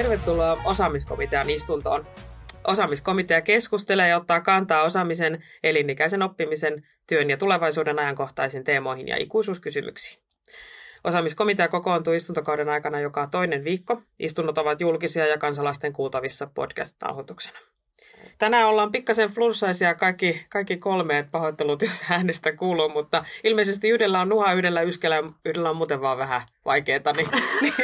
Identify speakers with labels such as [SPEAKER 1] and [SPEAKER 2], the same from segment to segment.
[SPEAKER 1] Tervetuloa osaamiskomitean istuntoon. Osaamiskomitea keskustelee ja ottaa kantaa osaamisen, elinikäisen oppimisen, työn ja tulevaisuuden ajankohtaisiin teemoihin ja ikuisuuskysymyksiin. Osaamiskomitea kokoontuu istuntokauden aikana joka toinen viikko. Istunnot ovat julkisia ja kansalaisten kuultavissa podcast-nauhoituksena. Tänään ollaan pikkasen flunssaisia kaikki, kaikki kolme, että pahoittelut, jos äänestä kuuluu, mutta ilmeisesti yhdellä on nuha, yhdellä yskellä ja yhdellä on muuten vaan vähän vaikeaa, niin, niin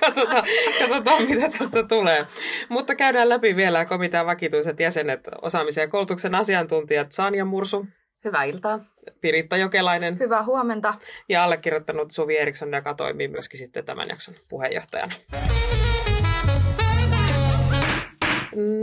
[SPEAKER 1] katsotaan, katsotaan, mitä tästä tulee. Mutta käydään läpi vielä komitean vakituiset jäsenet, osaamisen ja koulutuksen asiantuntijat Sanja Mursu.
[SPEAKER 2] Hyvää iltaa.
[SPEAKER 1] Piritta Jokelainen.
[SPEAKER 3] Hyvää huomenta.
[SPEAKER 1] Ja allekirjoittanut Suvi Eriksson, joka toimii myöskin sitten tämän jakson puheenjohtajana.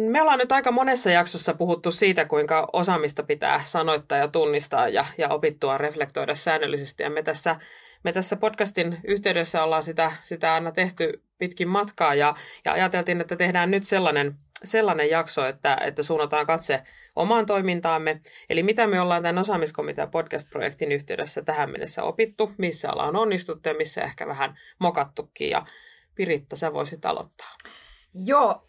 [SPEAKER 1] Me ollaan nyt aika monessa jaksossa puhuttu siitä, kuinka osaamista pitää sanoittaa ja tunnistaa ja, ja opittua reflektoida säännöllisesti. Ja me tässä, me tässä podcastin yhteydessä ollaan sitä, sitä aina tehty pitkin matkaa ja, ja ajateltiin, että tehdään nyt sellainen, sellainen jakso, että, että suunnataan katse omaan toimintaamme. Eli mitä me ollaan tämän osaamiskomitean podcast-projektin yhteydessä tähän mennessä opittu, missä ollaan onnistuttu ja missä ehkä vähän mokattukin. Ja Piritta, sä voisit aloittaa.
[SPEAKER 3] Joo,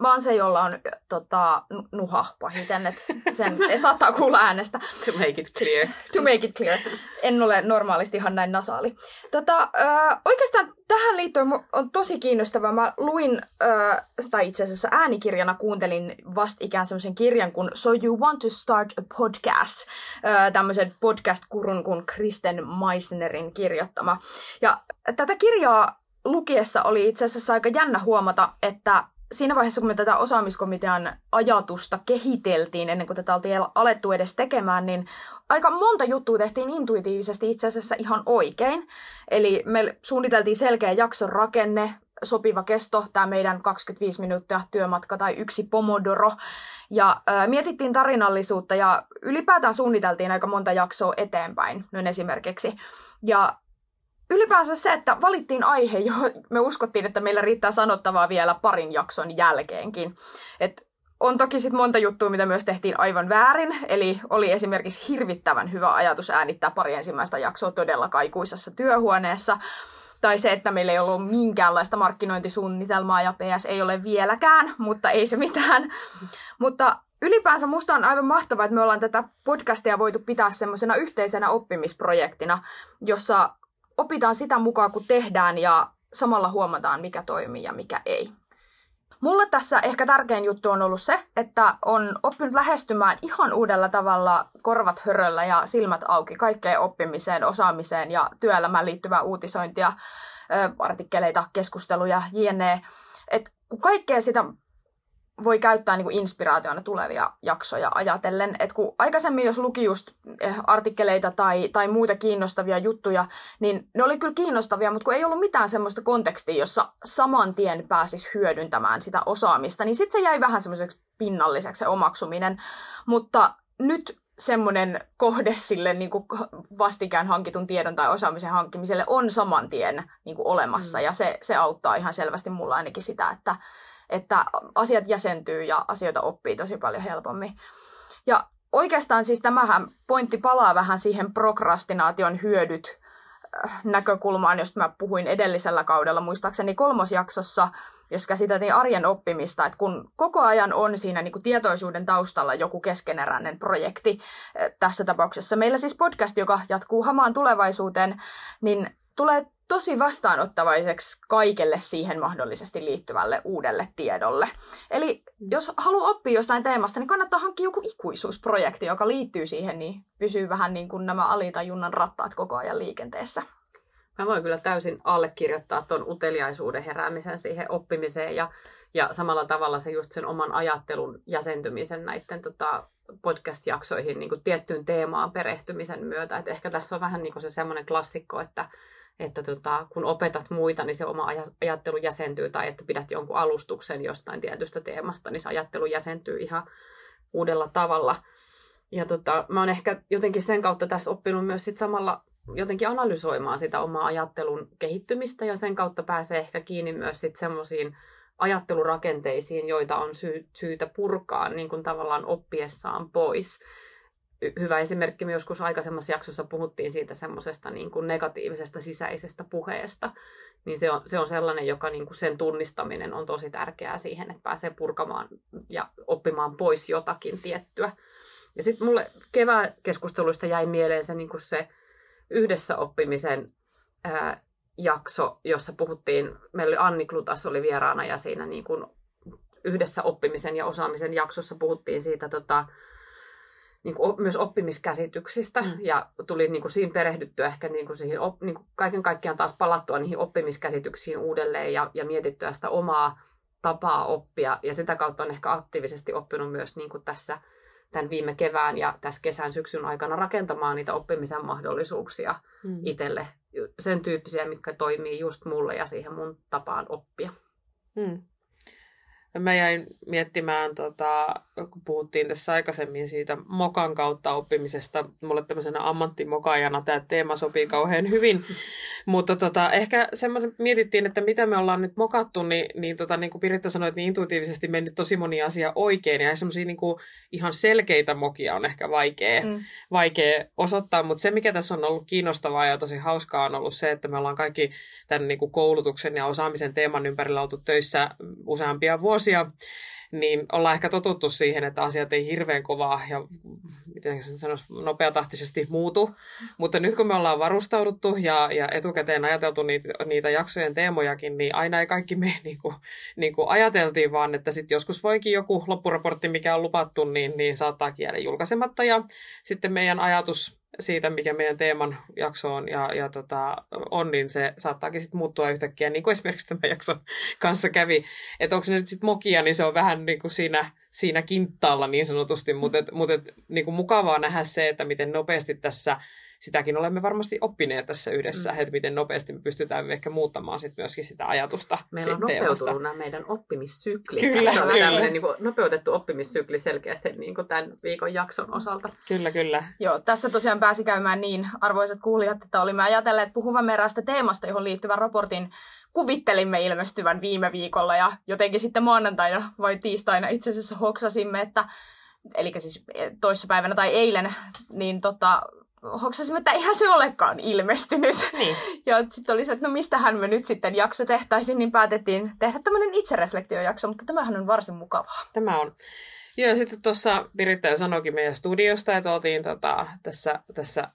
[SPEAKER 3] mä oon se, jolla on tota, nuha pahiten, että sen saattaa kuulla äänestä.
[SPEAKER 1] To make it clear.
[SPEAKER 3] to make it clear. En ole normaalisti ihan näin nasaali. Tota, äh, oikeastaan tähän liittyen on tosi kiinnostavaa. Mä luin, äh, tai itse asiassa äänikirjana kuuntelin vastikään semmoisen kirjan kuin So You Want to Start a Podcast, äh, tämmöisen podcast-kurun kuin Kristen Meissnerin kirjoittama. Ja tätä kirjaa lukiessa oli itse asiassa aika jännä huomata, että siinä vaiheessa, kun me tätä osaamiskomitean ajatusta kehiteltiin ennen kuin tätä oltiin alettu edes tekemään, niin aika monta juttua tehtiin intuitiivisesti itse asiassa ihan oikein. Eli me suunniteltiin selkeä jakson rakenne, sopiva kesto, tämä meidän 25 minuuttia työmatka tai yksi pomodoro. Ja ö, mietittiin tarinallisuutta ja ylipäätään suunniteltiin aika monta jaksoa eteenpäin, noin esimerkiksi. Ja ylipäänsä se, että valittiin aihe, johon me uskottiin, että meillä riittää sanottavaa vielä parin jakson jälkeenkin. Et on toki sitten monta juttua, mitä myös tehtiin aivan väärin. Eli oli esimerkiksi hirvittävän hyvä ajatus äänittää pari ensimmäistä jaksoa todella kaikuisessa työhuoneessa. Tai se, että meillä ei ollut minkäänlaista markkinointisuunnitelmaa ja PS ei ole vieläkään, mutta ei se mitään. Mutta ylipäänsä musta on aivan mahtavaa, että me ollaan tätä podcastia voitu pitää semmoisena yhteisenä oppimisprojektina, jossa opitaan sitä mukaan, kun tehdään ja samalla huomataan, mikä toimii ja mikä ei. Mulle tässä ehkä tärkein juttu on ollut se, että on oppinut lähestymään ihan uudella tavalla korvat höröllä ja silmät auki kaikkeen oppimiseen, osaamiseen ja työelämään liittyvää uutisointia, artikkeleita, keskusteluja, jne. Et kun kaikkea sitä voi käyttää niin kuin inspiraationa tulevia jaksoja ajatellen. että kun aikaisemmin, jos luki just eh, artikkeleita tai, tai muita kiinnostavia juttuja, niin ne oli kyllä kiinnostavia, mutta kun ei ollut mitään semmoista kontekstia, jossa saman tien pääsisi hyödyntämään sitä osaamista, niin sitten se jäi vähän semmoiseksi pinnalliseksi se omaksuminen. Mutta nyt semmoinen kohde sille niin kuin vastikään hankitun tiedon tai osaamisen hankkimiselle on saman tien niin kuin olemassa. Mm. Ja se, se auttaa ihan selvästi mulla ainakin sitä, että, että asiat jäsentyy ja asioita oppii tosi paljon helpommin. Ja oikeastaan siis tämähän pointti palaa vähän siihen prokrastinaation hyödyt äh, näkökulmaan, josta mä puhuin edellisellä kaudella, muistaakseni kolmosjaksossa, jos käsiteltiin arjen oppimista, että kun koko ajan on siinä niin kuin tietoisuuden taustalla joku keskeneräinen projekti, äh, tässä tapauksessa meillä siis podcast, joka jatkuu hamaan tulevaisuuteen, niin tulee tosi vastaanottavaiseksi kaikelle siihen mahdollisesti liittyvälle uudelle tiedolle. Eli mm. jos haluaa oppia jostain teemasta, niin kannattaa hankkia joku ikuisuusprojekti, joka liittyy siihen, niin pysyy vähän niin kuin nämä alitajunnan rattaat koko ajan liikenteessä.
[SPEAKER 2] Mä voin kyllä täysin allekirjoittaa tuon uteliaisuuden heräämisen siihen oppimiseen ja, ja samalla tavalla se just sen oman ajattelun jäsentymisen näiden tota, podcast-jaksoihin niin kuin tiettyyn teemaan perehtymisen myötä. Et ehkä tässä on vähän niin kuin se semmoinen klassikko, että että tota, kun opetat muita, niin se oma ajattelu jäsentyy, tai että pidät jonkun alustuksen jostain tietystä teemasta, niin se ajattelu jäsentyy ihan uudella tavalla. Ja tota, mä oon ehkä jotenkin sen kautta tässä oppinut myös sit samalla jotenkin analysoimaan sitä omaa ajattelun kehittymistä, ja sen kautta pääsee ehkä kiinni myös sit semmoisiin ajattelurakenteisiin, joita on sy- syytä purkaa niin kuin tavallaan oppiessaan pois. Hyvä esimerkki, me joskus aikaisemmassa jaksossa puhuttiin siitä semmoisesta niin kuin negatiivisesta sisäisestä puheesta, niin se on, se on sellainen, joka niin kuin sen tunnistaminen on tosi tärkeää siihen, että pääsee purkamaan ja oppimaan pois jotakin tiettyä. Ja sitten mulle kevään keskusteluista jäi mieleen se, niin kuin se yhdessä oppimisen ää, jakso, jossa puhuttiin, meillä oli Anni Klutas oli vieraana ja siinä niin kuin yhdessä oppimisen ja osaamisen jaksossa puhuttiin siitä tota, niin kuin myös oppimiskäsityksistä mm. ja tuli niin kuin siinä perehdyttyä ehkä niin kuin siihen, op, niin kuin kaiken kaikkiaan taas palattua niihin oppimiskäsityksiin uudelleen ja, ja mietittyä sitä omaa tapaa oppia ja sitä kautta on ehkä aktiivisesti oppinut myös niin kuin tässä tämän viime kevään ja tässä kesän syksyn aikana rakentamaan niitä oppimisen mahdollisuuksia mm. itselle, sen tyyppisiä, mitkä toimii just mulle ja siihen mun tapaan oppia. Mm.
[SPEAKER 1] Mä jäin miettimään, tota, kun puhuttiin tässä aikaisemmin siitä mokan kautta oppimisesta, mulle tämmöisenä ammattimokajana tämä teema sopii kauhean hyvin, mutta tota, ehkä semmoisen mietittiin, että mitä me ollaan nyt mokattu, niin, niin, tota, niin kuin Piritta sanoi, että niin intuitiivisesti mennyt tosi moni asia oikein, ja semmoisia niin ihan selkeitä mokia on ehkä vaikea, mm. vaikea osoittaa, mutta se, mikä tässä on ollut kiinnostavaa ja tosi hauskaa, on ollut se, että me ollaan kaikki tämän niin kuin koulutuksen ja osaamisen teeman ympärillä oltu töissä useampia vuosia, niin ollaan ehkä totuttu siihen, että asiat ei hirveän kovaa ja miten sen sanoisi, nopeatahtisesti muutu. Mutta nyt kun me ollaan varustauduttu ja, ja etukäteen ajateltu niitä, niitä jaksojen teemojakin, niin aina ei kaikki me niin kuin, niin kuin ajateltiin, vaan että sitten joskus voikin joku loppuraportti, mikä on lupattu, niin, niin saattaa jäädä julkaisematta. Ja sitten meidän ajatus siitä, mikä meidän teeman jakso on, ja, ja tota, on, niin se saattaakin sitten muuttua yhtäkkiä, niin kuin esimerkiksi tämän jakson kanssa kävi. Että onko se nyt sitten mokia, niin se on vähän niin kuin siinä, siinä kinttaalla niin sanotusti, mutta mut niin kuin mukavaa nähdä se, että miten nopeasti tässä sitäkin olemme varmasti oppineet tässä yhdessä, mm. että miten nopeasti me pystytään ehkä muuttamaan sit myöskin sitä ajatusta.
[SPEAKER 2] Meillä on nopeutunut nämä meidän oppimissyklit.
[SPEAKER 1] Kyllä,
[SPEAKER 2] Se on
[SPEAKER 1] kyllä.
[SPEAKER 2] tämmöinen niin kuin, nopeutettu oppimissykli selkeästi niin kuin tämän viikon jakson osalta.
[SPEAKER 1] Kyllä, kyllä.
[SPEAKER 3] Joo, tässä tosiaan pääsi käymään niin, arvoisat kuulijat, että olimme ajatelleet puhuvamme eräästä teemasta, johon liittyvän raportin kuvittelimme ilmestyvän viime viikolla ja jotenkin sitten maanantaina vai tiistaina itse asiassa hoksasimme, että eli siis toissapäivänä tai eilen, niin tota, hoksasimme, että eihän se olekaan ilmestynyt.
[SPEAKER 1] Niin.
[SPEAKER 3] Ja sitten oli se, että no mistähän me nyt sitten jakso tehtäisiin, niin päätettiin tehdä tämmöinen itsereflektiojakso, mutta tämähän on varsin mukavaa.
[SPEAKER 1] Tämä on. Joo, sitten tuossa Piritta sanoikin meidän studiosta, että oltiin tota, tässä, tässä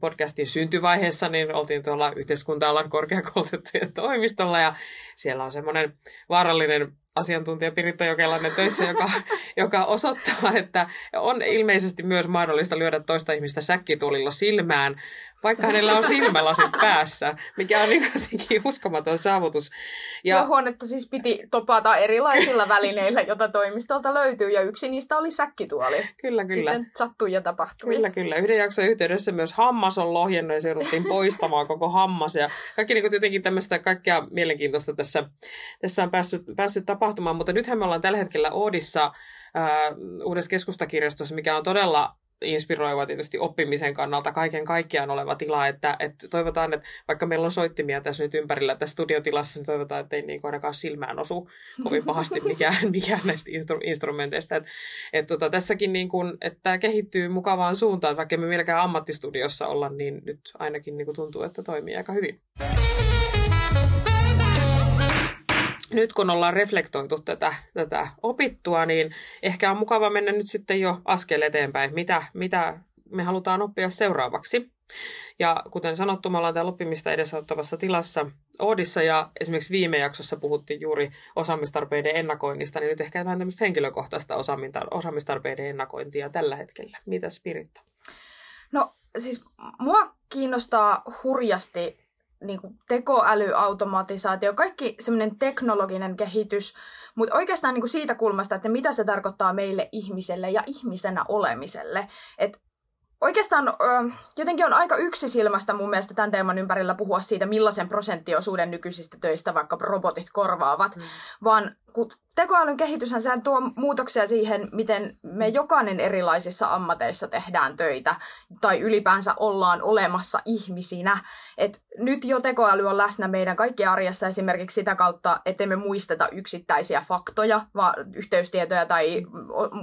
[SPEAKER 1] podcastin syntyvaiheessa, niin oltiin tuolla yhteiskunta-alan korkeakoulutettujen toimistolla ja siellä on semmoinen vaarallinen asiantuntija Piritta Jokelainen töissä, joka, joka osoittaa, että on ilmeisesti myös mahdollista lyödä toista ihmistä säkkitulilla silmään, vaikka hänellä on silmälasit päässä, mikä on niin jotenkin uskomaton saavutus.
[SPEAKER 3] Ja huonetta siis piti topata erilaisilla välineillä, joita toimistolta löytyy, ja yksi niistä oli säkkituoli.
[SPEAKER 1] Kyllä, kyllä.
[SPEAKER 3] Sitten sattui ja tapahtui.
[SPEAKER 1] Kyllä, kyllä. Yhden jakson yhteydessä myös hammas on lohjennut ja se jouduttiin poistamaan koko hammas. Ja kaikki niin jotenkin tämmöistä kaikkea mielenkiintoista tässä, tässä on päässyt, päässyt tapahtumaan. Mutta nythän me ollaan tällä hetkellä Oodissa äh, uudessa keskustakirjastossa, mikä on todella inspiroiva tietysti oppimisen kannalta kaiken kaikkiaan oleva tila, että, että toivotaan, että vaikka meillä on soittimia tässä nyt ympärillä tässä studiotilassa, niin toivotaan, että ei niin ainakaan silmään osu kovin pahasti mikään, mikään näistä instru- instrumenteista. Et, et tota, tässäkin niin kuin, että tämä kehittyy mukavaan suuntaan, vaikka me vieläkään ammattistudiossa olla, niin nyt ainakin niin kuin tuntuu, että toimii aika hyvin nyt kun ollaan reflektoitu tätä, tätä opittua, niin ehkä on mukava mennä nyt sitten jo askel eteenpäin, mitä, mitä me halutaan oppia seuraavaksi. Ja kuten sanottu, me ollaan täällä oppimista edesauttavassa tilassa Oodissa ja esimerkiksi viime jaksossa puhuttiin juuri osaamistarpeiden ennakoinnista, niin nyt ehkä vähän tämmöistä henkilökohtaista osaamistarpeiden ennakointia tällä hetkellä. Mitä Spiritta?
[SPEAKER 3] No siis mua kiinnostaa hurjasti niin kuin tekoäly, automatisaatio, kaikki semmoinen teknologinen kehitys, mutta oikeastaan niin kuin siitä kulmasta, että mitä se tarkoittaa meille ihmiselle ja ihmisenä olemiselle. Et oikeastaan jotenkin on aika yksisilmästä mun mielestä tämän teeman ympärillä puhua siitä, millaisen prosenttiosuuden nykyisistä töistä vaikka robotit korvaavat, mm. vaan kun tekoälyn kehityshän sehän tuo muutoksia siihen, miten me jokainen erilaisissa ammateissa tehdään töitä tai ylipäänsä ollaan olemassa ihmisinä. Et nyt jo tekoäly on läsnä meidän kaikkien arjessa esimerkiksi sitä kautta, että me muisteta yksittäisiä faktoja, vaan yhteystietoja tai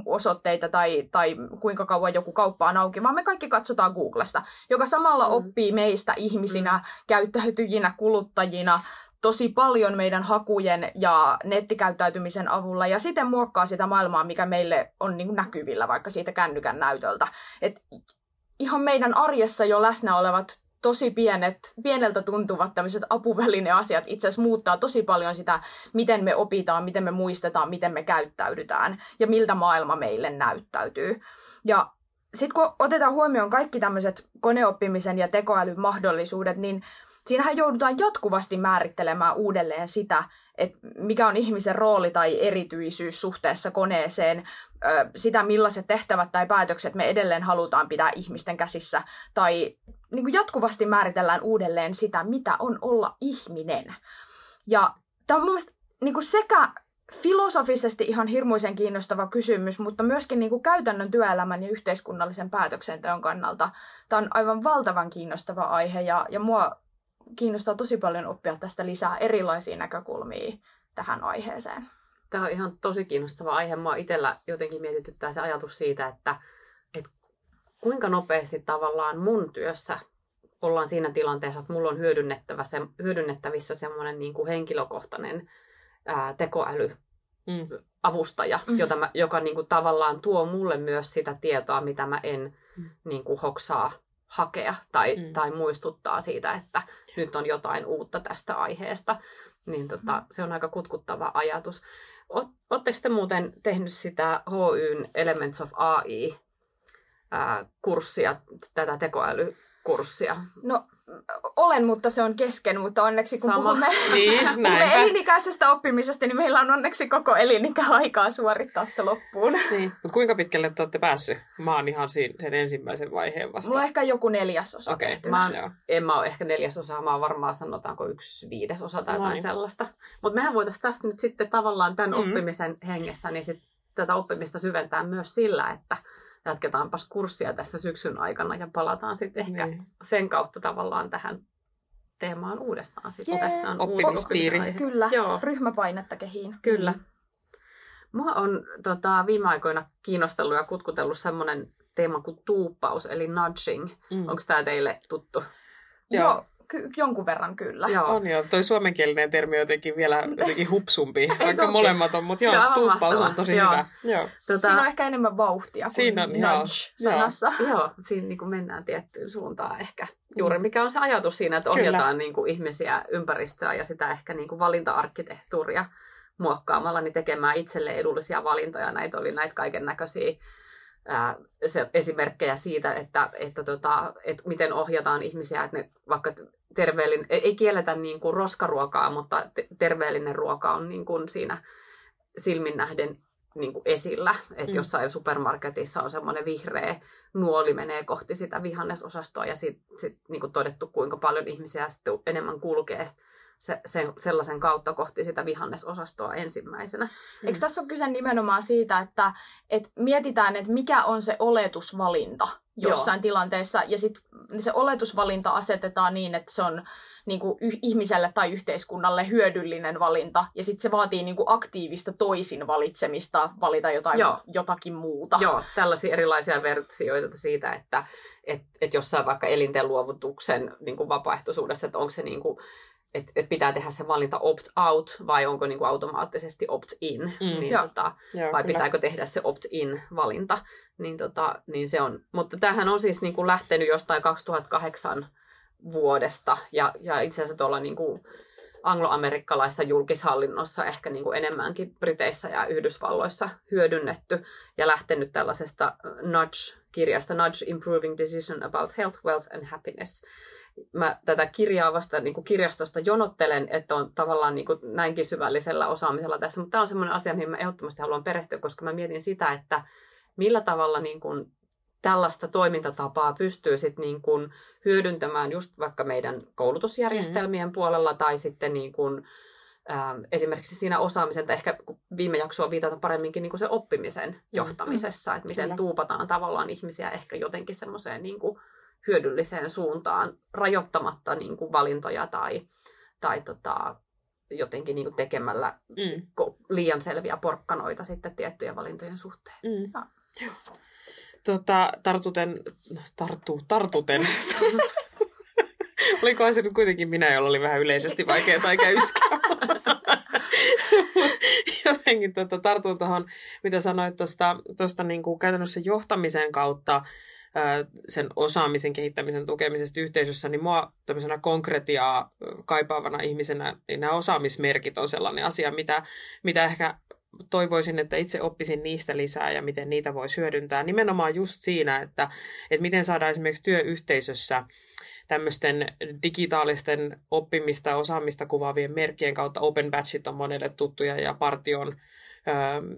[SPEAKER 3] osoitteita tai, tai kuinka kauan joku kauppa on auki, vaan me kaikki katsotaan Googlesta, joka samalla mm. oppii meistä ihmisinä, mm. käyttäytyjinä, kuluttajina, tosi paljon meidän hakujen ja nettikäyttäytymisen avulla ja siten muokkaa sitä maailmaa, mikä meille on niin kuin näkyvillä vaikka siitä kännykän näytöltä. Et ihan meidän arjessa jo läsnä olevat tosi pienet, pieneltä tuntuvat tämmöiset apuvälineasiat itse asiassa muuttaa tosi paljon sitä, miten me opitaan, miten me muistetaan, miten me käyttäydytään ja miltä maailma meille näyttäytyy. Ja sitten kun otetaan huomioon kaikki tämmöiset koneoppimisen ja tekoälyn mahdollisuudet, niin siinähän joudutaan jatkuvasti määrittelemään uudelleen sitä, että mikä on ihmisen rooli tai erityisyys suhteessa koneeseen, sitä millaiset tehtävät tai päätökset me edelleen halutaan pitää ihmisten käsissä, tai niin kuin jatkuvasti määritellään uudelleen sitä, mitä on olla ihminen. Ja tämä on mun mielestä niin kuin sekä filosofisesti ihan hirmuisen kiinnostava kysymys, mutta myöskin niin kuin käytännön työelämän ja yhteiskunnallisen päätöksenteon kannalta. Tämä on aivan valtavan kiinnostava aihe ja, ja mua kiinnostaa tosi paljon oppia tästä lisää erilaisia näkökulmia tähän aiheeseen.
[SPEAKER 2] Tämä on ihan tosi kiinnostava aihe. Mua itsellä jotenkin mietityttää se ajatus siitä, että, että kuinka nopeasti tavallaan mun työssä ollaan siinä tilanteessa, että mulla on hyödynnettävä se, hyödynnettävissä semmoinen niin kuin henkilökohtainen ää, tekoäly, mm. avustaja, mm. Jota mä, joka niin kuin, tavallaan tuo mulle myös sitä tietoa, mitä mä en mm. niin kuin, hoksaa hakea tai, mm. tai muistuttaa siitä, että nyt on jotain uutta tästä aiheesta. Niin tota, mm. se on aika kutkuttava ajatus. Oletteko te muuten tehnyt sitä HYn Elements of AI-kurssia, tätä tekoälykurssia?
[SPEAKER 3] No olen, mutta se on kesken, mutta onneksi kun
[SPEAKER 1] Sama.
[SPEAKER 3] puhumme,
[SPEAKER 1] Niin,
[SPEAKER 3] puhumme elinikäisestä oppimisesta, niin meillä on onneksi koko elinikä aikaa suorittaa se loppuun.
[SPEAKER 1] Niin. Mutta kuinka pitkälle te olette päässyt? Mä oon ihan siinä, sen ensimmäisen vaiheen vasta.
[SPEAKER 3] Mulla on ehkä joku neljäsosa
[SPEAKER 1] Okei,
[SPEAKER 3] tehtynä.
[SPEAKER 2] Mä oon, en mä ole ehkä neljäsosa, mä oon varmaan sanotaanko yksi viidesosa tai jotain sellaista. Mutta mehän voitaisiin tässä nyt sitten tavallaan tämän
[SPEAKER 1] Mm.
[SPEAKER 2] oppimisen hengessä, niin sit tätä oppimista syventää myös sillä, että jatketaanpas kurssia tässä syksyn aikana ja palataan sitten ehkä
[SPEAKER 1] Niin.
[SPEAKER 2] sen kautta tavallaan tähän teemaan uudestaan. Sitten
[SPEAKER 3] Jee.
[SPEAKER 2] tässä on
[SPEAKER 1] Oppimispiiri.
[SPEAKER 3] Kyllä,
[SPEAKER 2] Joo.
[SPEAKER 3] ryhmäpainetta kehiin.
[SPEAKER 2] Kyllä. Mua on tota, viime aikoina kiinnostellut ja kutkutellut semmoinen teema kuin tuuppaus, eli nudging.
[SPEAKER 1] Mm.
[SPEAKER 2] Onko tämä teille tuttu?
[SPEAKER 1] Joo.
[SPEAKER 3] Joo, ky- jonkun verran kyllä.
[SPEAKER 2] Joo.
[SPEAKER 1] On joo, toi suomenkielinen termi on jotenkin vielä jotenkin hupsumpi, vaikka molemmat on, mutta joo, tuuppaus on tosi
[SPEAKER 2] Joo.
[SPEAKER 1] hyvä. Joo.
[SPEAKER 2] Tota-
[SPEAKER 3] Siinä on ehkä enemmän vauhtia kuin
[SPEAKER 1] Siinä on, joo.
[SPEAKER 3] nudge-sanassa.
[SPEAKER 2] Joo, siinä niin kuin mennään tiettyyn suuntaan ehkä. Juuri mikä on se ajatus siinä, että
[SPEAKER 1] Kyllä.
[SPEAKER 2] ohjataan niin kuin ihmisiä, ympäristöä ja sitä ehkä niin kuin valinta-arkkitehtuuria muokkaamalla, niin tekemään itselle edullisia valintoja. Näitä oli näitä kaiken näköisiä se, esimerkkejä siitä, että, että, tota, että miten ohjataan ihmisiä, että ne vaikka terveellinen, ei kielletä niin kuin roskaruokaa, mutta te- terveellinen ruoka on niin kuin siinä silmin nähden niin kuin esillä. Että
[SPEAKER 1] Mm.
[SPEAKER 2] jossain supermarketissa on semmoinen vihreä nuoli menee kohti sitä vihannesosastoa ja sitten sit, niin kuin todettu, kuinka paljon ihmisiä sitten enemmän kulkee se, sen, sellaisen kautta kohti sitä vihannesosastoa ensimmäisenä.
[SPEAKER 3] Eikö tässä ole kyse nimenomaan siitä, että, että mietitään, että mikä on se oletusvalinta jossain Joo. tilanteessa, ja sitten se oletusvalinta asetetaan niin, että se on niin kuin, y- ihmiselle tai yhteiskunnalle hyödyllinen valinta, ja sitten se vaatii niin kuin, aktiivista toisin valitsemista, valita jotain,
[SPEAKER 2] Joo.
[SPEAKER 3] jotakin muuta.
[SPEAKER 2] Joo, tällaisia erilaisia versioita siitä, että et, et jossain vaikka elinten luovutuksen niin kuin vapaaehtoisuudessa, että onko se niin kuin, että et pitää tehdä se valinta opt-out vai onko niin kuin automaattisesti opt-in,
[SPEAKER 1] Mm.
[SPEAKER 2] niin
[SPEAKER 3] Joo.
[SPEAKER 2] tota,
[SPEAKER 1] Joo,
[SPEAKER 2] vai
[SPEAKER 1] kyllä.
[SPEAKER 2] pitääkö tehdä se opt-in valinta, niin, tota, niin se on. Mutta tämähän on siis niin kuin lähtenyt jostain 2008 vuodesta ja, ja itse asiassa tuolla niin kuin angloamerikkalaisessa julkishallinnossa ehkä niin kuin enemmänkin Briteissä ja Yhdysvalloissa hyödynnetty ja lähtenyt tällaisesta äh, Nudge-kirjasta Nudge Improving Decision About Health, Wealth and Happiness. Mä tätä kirjaa vasta niin kuin kirjastosta jonottelen, että on tavallaan niin kuin näinkin syvällisellä osaamisella tässä, mutta tämä on semmoinen asia, mihin mä ehdottomasti haluan perehtyä, koska mä mietin sitä, että millä tavalla niin kuin tällaista toimintatapaa pystyy sit niin kuin hyödyntämään just vaikka meidän koulutusjärjestelmien mm. puolella tai sitten niin kuin, ähm, esimerkiksi siinä osaamisen, tai ehkä viime jaksoa viitata paremminkin niin kuin se oppimisen mm. johtamisessa, että miten Kyllä. tuupataan tavallaan ihmisiä ehkä jotenkin semmoiseen niin kuin hyödylliseen suuntaan rajoittamatta niin kuin valintoja tai, tai tota, jotenkin niin kuin tekemällä mm. liian selviä porkkanoita sitten tiettyjen valintojen suhteen. Mm. Ja.
[SPEAKER 1] Tota, tartuten, tarttu, tartuten. Olikohan se nyt kuitenkin minä, jolla oli vähän yleisesti vaikeaa tai käyskää. Jotenkin tota, tartun tuohon, mitä sanoit tuosta niin käytännössä johtamisen kautta sen osaamisen kehittämisen tukemisesta yhteisössä, niin mua tämmöisenä konkretiaa kaipaavana ihmisenä, niin nämä osaamismerkit on sellainen asia, mitä, mitä ehkä toivoisin, että itse oppisin niistä lisää ja miten niitä voi hyödyntää. Nimenomaan just siinä, että, että miten saadaan esimerkiksi työyhteisössä tämmöisten digitaalisten oppimista ja osaamista kuvaavien merkkien kautta Open Batchit on monelle tuttuja ja Partion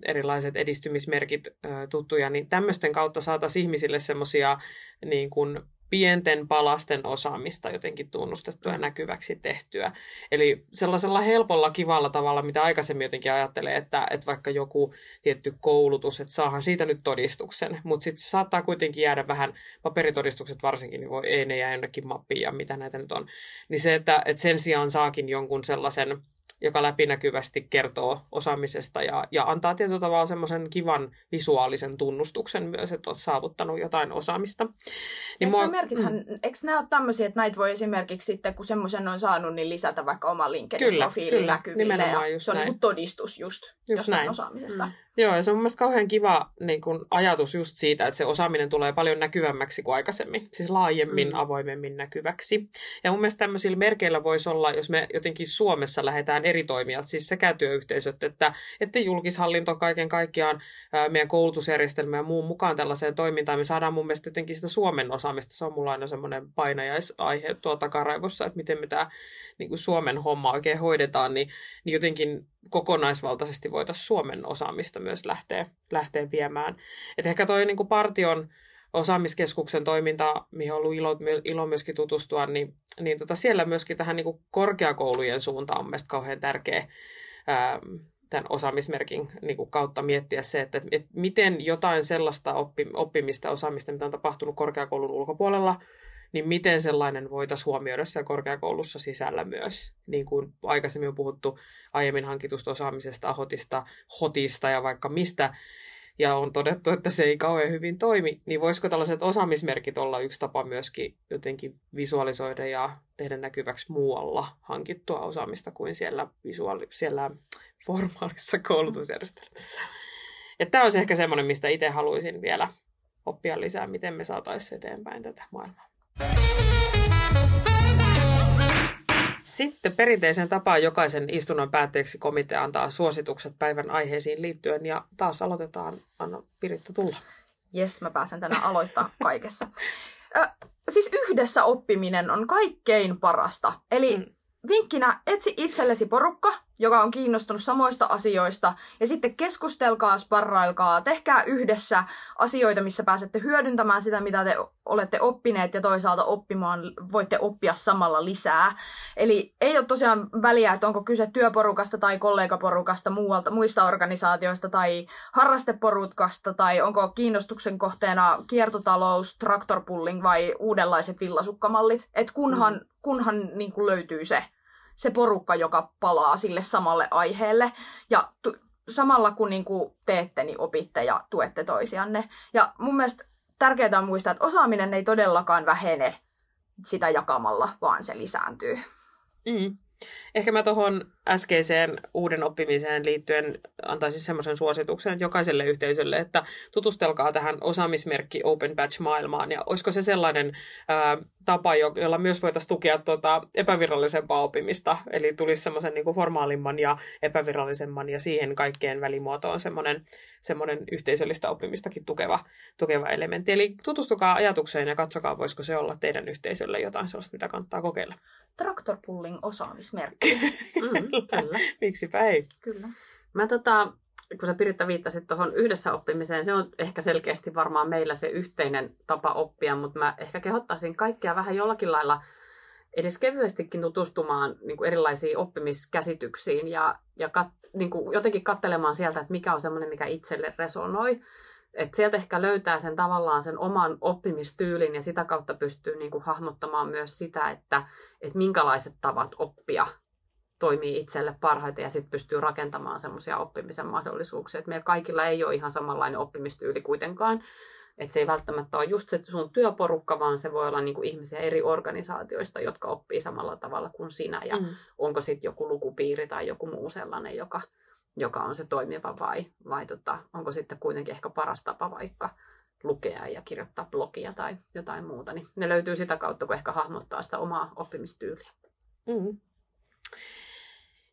[SPEAKER 1] erilaiset edistymismerkit tuttuja, niin tämmöisten kautta saataisiin ihmisille semmoisia niin kuin pienten palasten osaamista jotenkin tunnustettua ja näkyväksi tehtyä. Eli sellaisella helpolla, kivalla tavalla, mitä aikaisemmin jotenkin ajattelee, että, että vaikka joku tietty koulutus, että saahan siitä nyt todistuksen, mutta sitten saattaa kuitenkin jäädä vähän, paperitodistukset varsinkin, niin voi, ei ne jää jonnekin mappiin ja mitä näitä nyt on. Niin se, että, että sen sijaan saakin jonkun sellaisen joka läpinäkyvästi kertoo osaamisesta ja, ja antaa tietyllä tavalla semmoisen kivan visuaalisen tunnustuksen myös, että olet saavuttanut jotain osaamista. Niin
[SPEAKER 3] eikö, mua... merkithän, mm. eikö nämä ole tämmöisiä, että näitä voi esimerkiksi sitten, kun semmoisen on saanut, niin lisätä vaikka oma LinkedIn-profiilin näkyville. Ja se on niin todistus just, just jostain näin. osaamisesta. Mm.
[SPEAKER 1] Joo, ja se on mielestäni kauhean kiva niin kun, ajatus just siitä, että se osaaminen tulee paljon näkyvämmäksi kuin aikaisemmin. Siis laajemmin, mm. avoimemmin näkyväksi. Ja mun mielestä tämmöisillä merkeillä voisi olla, jos me jotenkin Suomessa lähdetään eri toimijat, siis sekä työyhteisöt että, että julkishallinto kaiken kaikkiaan, ää, meidän koulutusjärjestelmä ja muun mukaan tällaiseen toimintaan. Me saadaan mun mielestä jotenkin sitä Suomen osaamista. Se on mulla aina semmoinen painajaisaihe tuo takaraivossa, että miten me tämä niin Suomen homma oikein hoidetaan, niin, niin jotenkin kokonaisvaltaisesti voitaisiin Suomen osaamista myös lähteä, lähteä viemään. Et ehkä toi niin kuin partion osaamiskeskuksen toiminta, mihin on ollut ilo, ilo myöskin tutustua, niin, niin tota siellä myöskin tähän niin kuin korkeakoulujen suuntaan on mielestäni kauhean tärkeä ää, tämän osaamismerkin niin kuin kautta miettiä se, että, että miten jotain sellaista oppi, oppimista, osaamista, mitä on tapahtunut korkeakoulun ulkopuolella, niin miten sellainen voitaisiin huomioida siellä korkeakoulussa sisällä myös. Niin kuin aikaisemmin on puhuttu aiemmin hankitusta osaamisesta, hotista, hotista ja vaikka mistä, ja on todettu, että se ei kauhean hyvin toimi, niin voisiko tällaiset osaamismerkit olla yksi tapa myöskin jotenkin visualisoida ja tehdä näkyväksi muualla hankittua osaamista kuin siellä, visuaali- siellä formaalissa koulutusjärjestelmässä. Tämä olisi ehkä semmoinen, mistä itse haluaisin vielä oppia lisää, miten me saataisiin eteenpäin tätä maailmaa. Sitten perinteisen tapaan jokaisen istunnon päätteeksi komitea antaa suositukset päivän aiheisiin liittyen ja taas aloitetaan. Anna Piritta tulla.
[SPEAKER 3] Jes, mä pääsen tänään aloittaa kaikessa. Ö, siis yhdessä oppiminen on kaikkein parasta. Eli mm. vinkkinä etsi itsellesi porukka, joka on kiinnostunut samoista asioista. Ja sitten keskustelkaa, sparrailkaa, tehkää yhdessä asioita, missä pääsette hyödyntämään sitä, mitä te olette oppineet ja toisaalta oppimaan, voitte oppia samalla lisää. Eli ei ole tosiaan väliä, että onko kyse työporukasta tai kollegaporukasta muualta, muista organisaatioista tai harrasteporukasta tai onko kiinnostuksen kohteena kiertotalous, traktorpulling vai uudenlaiset villasukkamallit. Et kunhan, mm. kunhan niin löytyy se se porukka, joka palaa sille samalle aiheelle. Ja tu- samalla kun niin kuin teette, niin opitte ja tuette toisianne. Ja mun mielestä tärkeää on muistaa, että osaaminen ei todellakaan vähene sitä jakamalla, vaan se lisääntyy.
[SPEAKER 1] Mm. Ehkä mä tuohon äskeiseen uuden oppimiseen liittyen antaisin semmoisen suosituksen jokaiselle yhteisölle, että tutustelkaa tähän osaamismerkki Open Batch-maailmaan. Ja olisiko se sellainen ää, tapa, jolla myös voitaisiin tukea tuota epävirallisempaa oppimista, eli tulisi semmoisen niin formaalimman ja epävirallisemman ja siihen kaikkeen välimuotoon semmoinen, semmoinen yhteisöllistä oppimistakin tukeva, tukeva elementti. Eli tutustukaa ajatukseen ja katsokaa, voisiko se olla teidän yhteisölle jotain sellaista, mitä kannattaa kokeilla.
[SPEAKER 3] Traktorpulling osaamismerkki.
[SPEAKER 2] mm, kyllä.
[SPEAKER 1] Miksipä ei.
[SPEAKER 2] Kyllä. Mä tota, kun sä Piritta viittasit tuohon yhdessä oppimiseen, se on ehkä selkeästi varmaan meillä se yhteinen tapa oppia, mutta mä ehkä kehottaisin kaikkia vähän jollakin lailla edes kevyestikin tutustumaan niin kuin erilaisiin oppimiskäsityksiin ja, ja kat, niin kuin jotenkin katselemaan sieltä, että mikä on semmoinen, mikä itselle resonoi. Et sieltä ehkä löytää sen tavallaan sen oman oppimistyylin ja sitä kautta pystyy niin kuin hahmottamaan myös sitä, että, että minkälaiset tavat oppia toimii itselle parhaiten ja sitten pystyy rakentamaan semmoisia oppimisen mahdollisuuksia. Et meillä kaikilla ei ole ihan samanlainen oppimistyyli kuitenkaan. Että se ei välttämättä ole just se sun työporukka, vaan se voi olla niinku ihmisiä eri organisaatioista, jotka oppii samalla tavalla kuin sinä. Ja mm. onko sitten joku lukupiiri tai joku muu sellainen, joka, joka on se toimiva vai, vai tota, onko sitten kuitenkin ehkä paras tapa vaikka lukea ja kirjoittaa blogia tai jotain muuta. Niin ne löytyy sitä kautta, kun ehkä hahmottaa sitä omaa oppimistyyliä. Mm.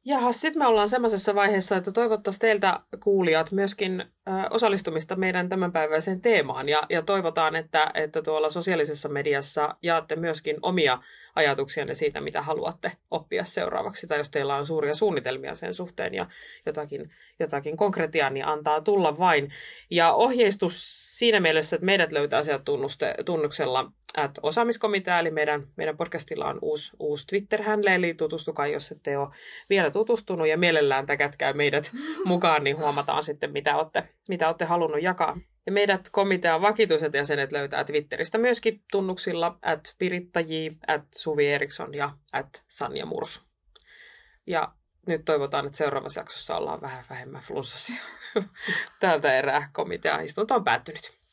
[SPEAKER 1] Ja sitten me ollaan semmoisessa vaiheessa, että toivottaisiin teiltä kuulijat myöskin ö, osallistumista meidän tämänpäiväiseen teemaan. Ja, ja toivotaan, että, että tuolla sosiaalisessa mediassa jaatte myöskin omia ajatuksianne siitä, mitä haluatte oppia seuraavaksi. Tai jos teillä on suuria suunnitelmia sen suhteen ja jotakin, jotakin konkretiaa, niin antaa tulla vain. Ja ohjeistus siinä mielessä, että meidät löytää sieltä tunnuksella at osaamiskomitea, eli meidän, meidän podcastilla on uusi, uusi Twitter-hänle, eli tutustukaa, jos ette ole vielä tutustunut, ja mielellään täkätkää meidät mukaan, niin huomataan sitten, mitä olette, mitä olette halunnut jakaa. Ja meidät komitean vakituiset jäsenet löytää Twitteristä myöskin tunnuksilla at Piritta J, at Suvi Eriksson ja at Sanja Mursu. Ja nyt toivotaan, että seuraavassa jaksossa ollaan vähän vähemmän flunssasia. Tältä erää komitean istunto on päättynyt.